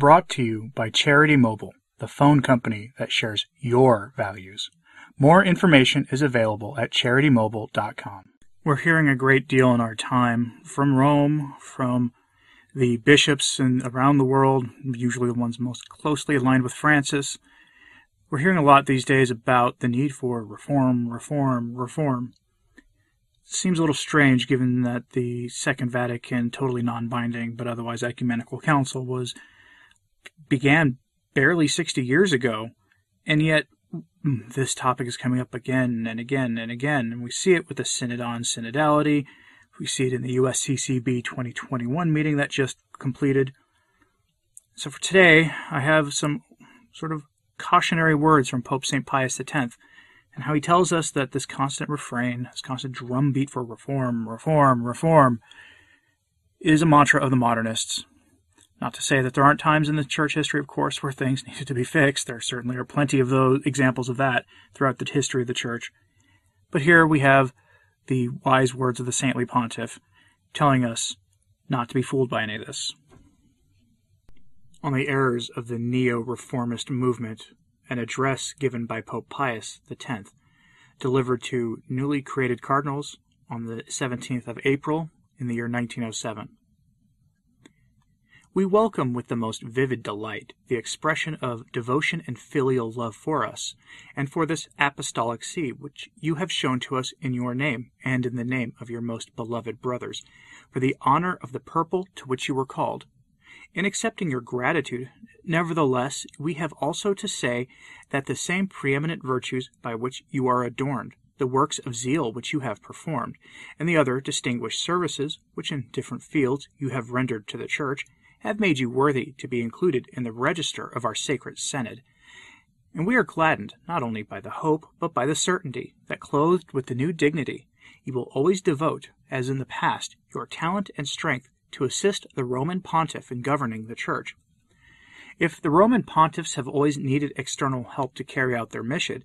Brought to you by Charity Mobile, the phone company that shares your values. More information is available at charitymobile.com. We're hearing a great deal in our time from Rome, from the bishops and around the world, usually the ones most closely aligned with Francis. We're hearing a lot these days about the need for reform, reform, reform. Seems a little strange given that the Second Vatican, totally non binding but otherwise ecumenical council, was began barely 60 years ago, and yet this topic is coming up again and again and again. And we see it with the Synod on Synodality. We see it in the USCCB 2021 meeting that just completed. So for today, I have some sort of cautionary words from Pope St. Pius X and how he tells us that this constant refrain, this constant drumbeat for reform, reform, reform, is a mantra of the modernists. Not to say that there aren't times in the church history, of course, where things needed to be fixed. There certainly are plenty of those examples of that throughout the history of the church. But here we have the wise words of the saintly pontiff, telling us not to be fooled by any of this. On the errors of the neo reformist movement, an address given by Pope Pius X, delivered to newly created cardinals on the 17th of April in the year 1907. We welcome with the most vivid delight the expression of devotion and filial love for us, and for this apostolic see which you have shown to us in your name, and in the name of your most beloved brothers, for the honor of the purple to which you were called. In accepting your gratitude, nevertheless, we have also to say that the same preeminent virtues by which you are adorned, the works of zeal which you have performed, and the other distinguished services which in different fields you have rendered to the Church, have made you worthy to be included in the register of our sacred synod. And we are gladdened not only by the hope, but by the certainty that, clothed with the new dignity, you will always devote, as in the past, your talent and strength to assist the Roman pontiff in governing the Church. If the Roman pontiffs have always needed external help to carry out their mission,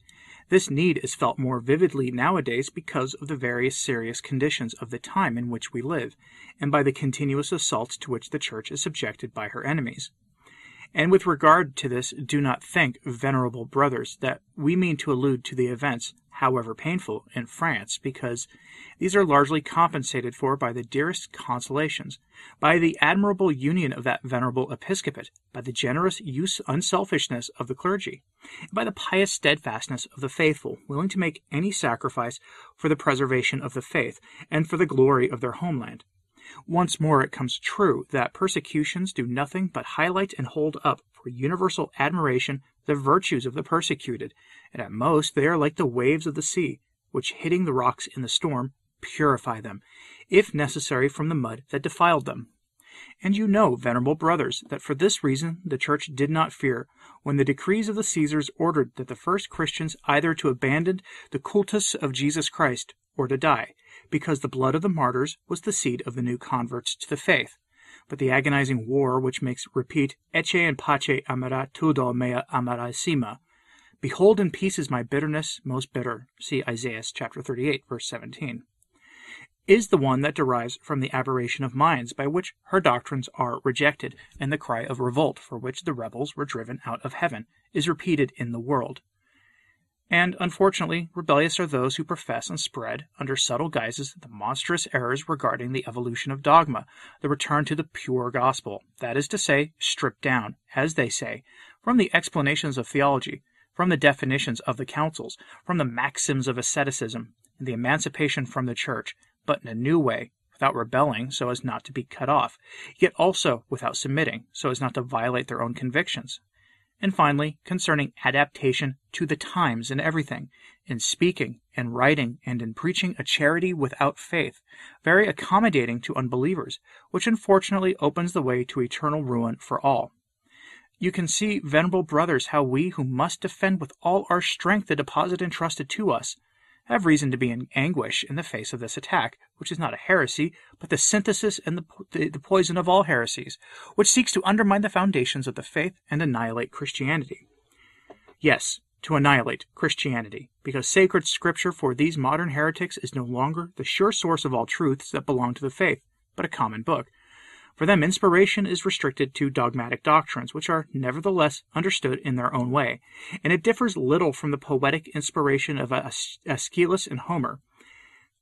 this need is felt more vividly nowadays because of the various serious conditions of the time in which we live, and by the continuous assaults to which the Church is subjected by her enemies. And with regard to this, do not think, venerable brothers, that we mean to allude to the events, however painful, in France, because these are largely compensated for by the dearest consolations, by the admirable union of that venerable episcopate, by the generous use unselfishness of the clergy, and by the pious steadfastness of the faithful, willing to make any sacrifice for the preservation of the faith and for the glory of their homeland. Once more it comes true that persecutions do nothing but highlight and hold up for universal admiration the virtues of the persecuted, and at most they are like the waves of the sea, which hitting the rocks in the storm, purify them, if necessary from the mud that defiled them. And you know, venerable brothers, that for this reason the Church did not fear, when the decrees of the Caesars ordered that the first Christians either to abandon the cultus of Jesus Christ or to die, because the blood of the martyrs was the seed of the new converts to the faith. But the agonizing war which makes repeat Ecce in pace amaritudo mea amarissima. Behold in peace is my bitterness most bitter. See Isaiah chapter 38, verse 17 is the one that derives from the aberration of minds by which her doctrines are rejected, and the cry of revolt for which the rebels were driven out of heaven is repeated in the world. And unfortunately, rebellious are those who profess and spread, under subtle guises, the monstrous errors regarding the evolution of dogma, the return to the pure gospel, that is to say, stripped down, as they say, from the explanations of theology, from the definitions of the councils, from the maxims of asceticism, and the emancipation from the church, but in a new way, without rebelling so as not to be cut off, yet also without submitting so as not to violate their own convictions, and finally, concerning adaptation to the times in everything, in speaking and writing and in preaching a charity without faith, very accommodating to unbelievers, which unfortunately opens the way to eternal ruin for all. You can see, venerable brothers, how we who must defend with all our strength the deposit entrusted to us, have reason to be in anguish in the face of this attack, which is not a heresy, but the synthesis and the, the, the, poison of all heresies, which seeks to undermine the foundations of the faith and annihilate Christianity. Yes, to annihilate Christianity, because sacred scripture for these modern heretics is no longer the sure source of all truths that belong to the faith, but a common book, For them, inspiration is restricted to dogmatic doctrines, which are nevertheless understood in their own way, and it differs little from the poetic inspiration of Aeschylus and Homer.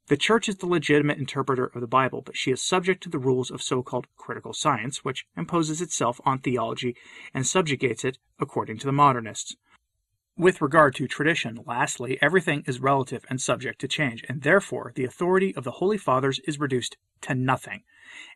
The Church is the legitimate interpreter of the Bible, but she is subject to the rules of so called critical science, which imposes itself on theology and subjugates it according to the modernists. With regard to tradition, lastly, everything is relative and subject to change, and therefore the authority of the Holy Fathers is reduced to nothing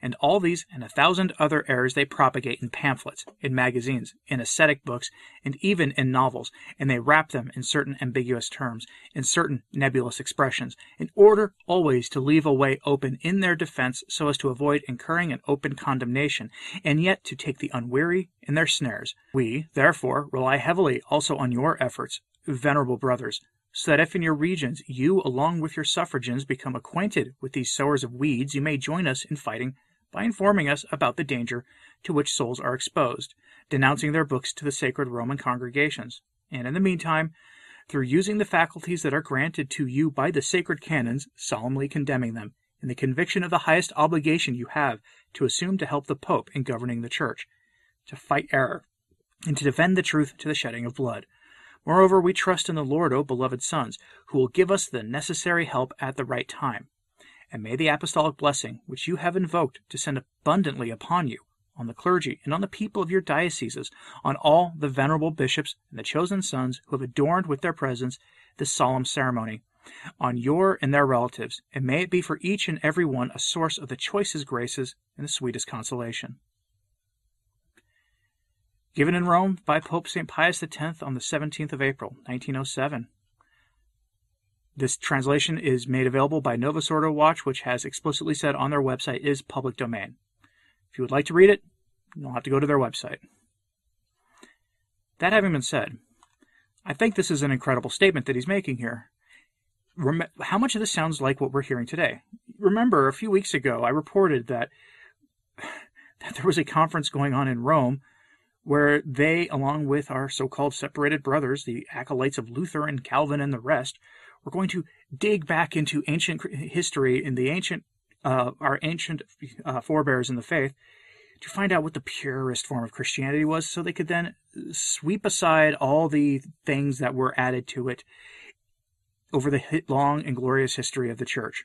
and all these and a thousand other errors they propagate in pamphlets, in magazines, in ascetic books, and even in novels, and they wrap them in certain ambiguous terms, in certain nebulous expressions, in order always to leave a way open in their defense so as to avoid incurring an open condemnation, and yet to take the unwary in their snares. We, therefore, rely heavily also on your efforts, venerable brothers, so that if in your regions. You, along with your suffragans, become acquainted with these sowers of weeds, you may join us in fighting by informing us about the danger to which souls are exposed, denouncing their books to the sacred Roman congregations, and in the meantime, through using the faculties that are granted to you by the sacred canons, solemnly condemning them, in the conviction of the highest obligation you have to assume to help the Pope in governing the Church, to fight error, and to defend the truth to the shedding of blood Moreover, we trust in the Lord, O beloved sons, who will give us the necessary help at the right time. And may the apostolic blessing, which you have invoked, descend abundantly upon you, on the clergy, and on the people of your dioceses, on all the venerable bishops and the chosen sons who have adorned with their presence this solemn ceremony, on your and their relatives, and may it be for each and every one a source of the choicest graces and the sweetest consolation given in Rome by Pope St. Pius X on the 17th of April, 1907. This translation is made available by Novus Ordo Watch, which has explicitly said on their website is public domain. If you would like to read it, you'll have to go to their website. That having been said, I think this is an incredible statement that he's making here. Rem- how much of this sounds like what we're hearing today? Remember, a few weeks ago, I reported that, that there was a conference going on in Rome where they, along with our so called separated brothers, the acolytes of Luther and Calvin and the rest, were going to dig back into ancient history in the ancient, uh, our ancient uh, forebears in the faith to find out what the purest form of Christianity was so they could then sweep aside all the things that were added to it over the long and glorious history of the church.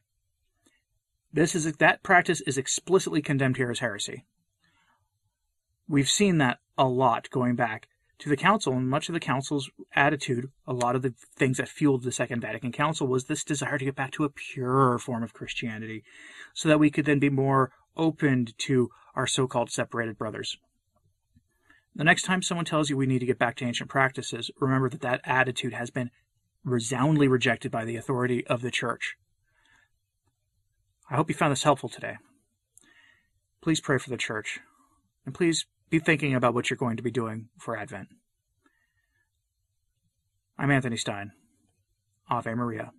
This is that practice is explicitly condemned here as heresy. We've seen that a lot going back to the council and much of the council's attitude a lot of the things that fueled the second vatican council was this desire to get back to a purer form of christianity so that we could then be more opened to our so-called separated brothers. The next time someone tells you we need to get back to ancient practices remember that that attitude has been resoundingly rejected by the authority of the church. I hope you found this helpful today. Please pray for the church and please be thinking about what you're going to be doing for Advent. I'm Anthony Stine. Ave Maria.